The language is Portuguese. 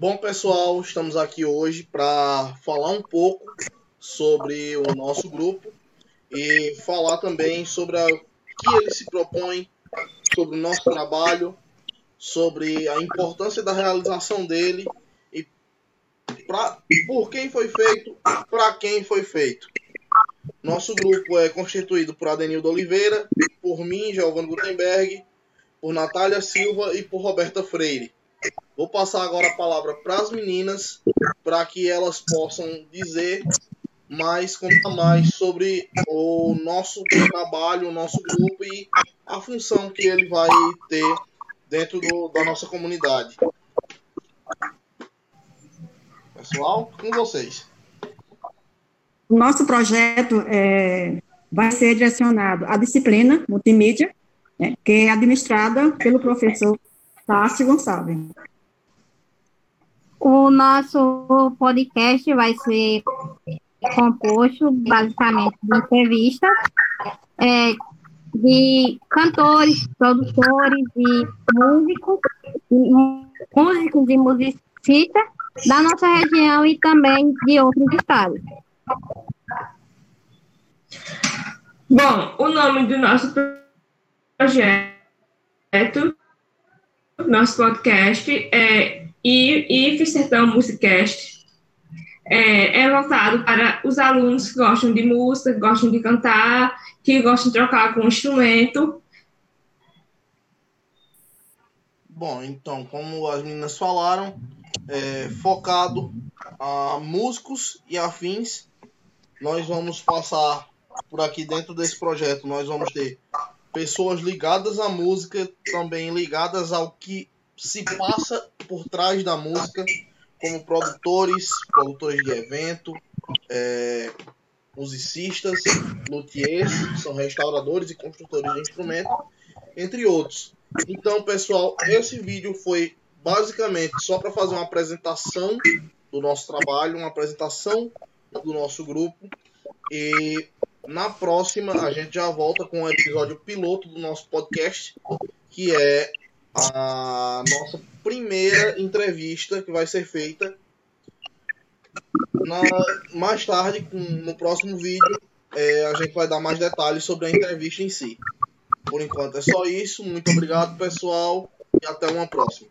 Bom, pessoal, estamos aqui hoje para falar um pouco sobre o nosso grupo e falar também sobre o que ele se propõe, sobre o nosso trabalho, sobre a importância da realização dele e pra, por quem foi feito, para quem foi feito. Nosso grupo é constituído por Adenildo Oliveira, por mim, Giovanni Gutenberg, por Natália Silva e por Roberta Freire. Vou passar agora a palavra para as meninas, para que elas possam dizer mais, contar mais sobre o nosso trabalho, o nosso grupo e a função que ele vai ter dentro do, da nossa comunidade. Pessoal, com vocês. O nosso projeto é, vai ser direcionado à disciplina multimídia, né, que é administrada pelo professor Tássio Gonçalves. O nosso podcast vai ser composto basicamente de entrevistas é, de cantores, produtores e músicos, músicos e musicistas da nossa região e também de outros estados. Bom, o nome do nosso projeto, nosso podcast é IF Sertão Musicast. É, é voltado para os alunos que gostam de música, que gostam de cantar, que gostam de trocar com instrumento. Bom, então, como as meninas falaram, é, focado a músicos e afins, nós vamos passar por aqui dentro desse projeto, nós vamos ter pessoas ligadas à música, também ligadas ao que se passa por trás da música, como produtores, produtores de evento, é, musicistas, luthiers, são restauradores e construtores de instrumentos, entre outros. Então, pessoal, esse vídeo foi basicamente só para fazer uma apresentação do nosso trabalho, uma apresentação do nosso grupo. E na próxima a gente já volta com o episódio piloto do nosso podcast, que é a nossa primeira entrevista que vai ser feita na, mais tarde, no próximo vídeo, é, a gente vai dar mais detalhes sobre a entrevista em si. Por enquanto é só isso. Muito obrigado, pessoal, e até uma próxima.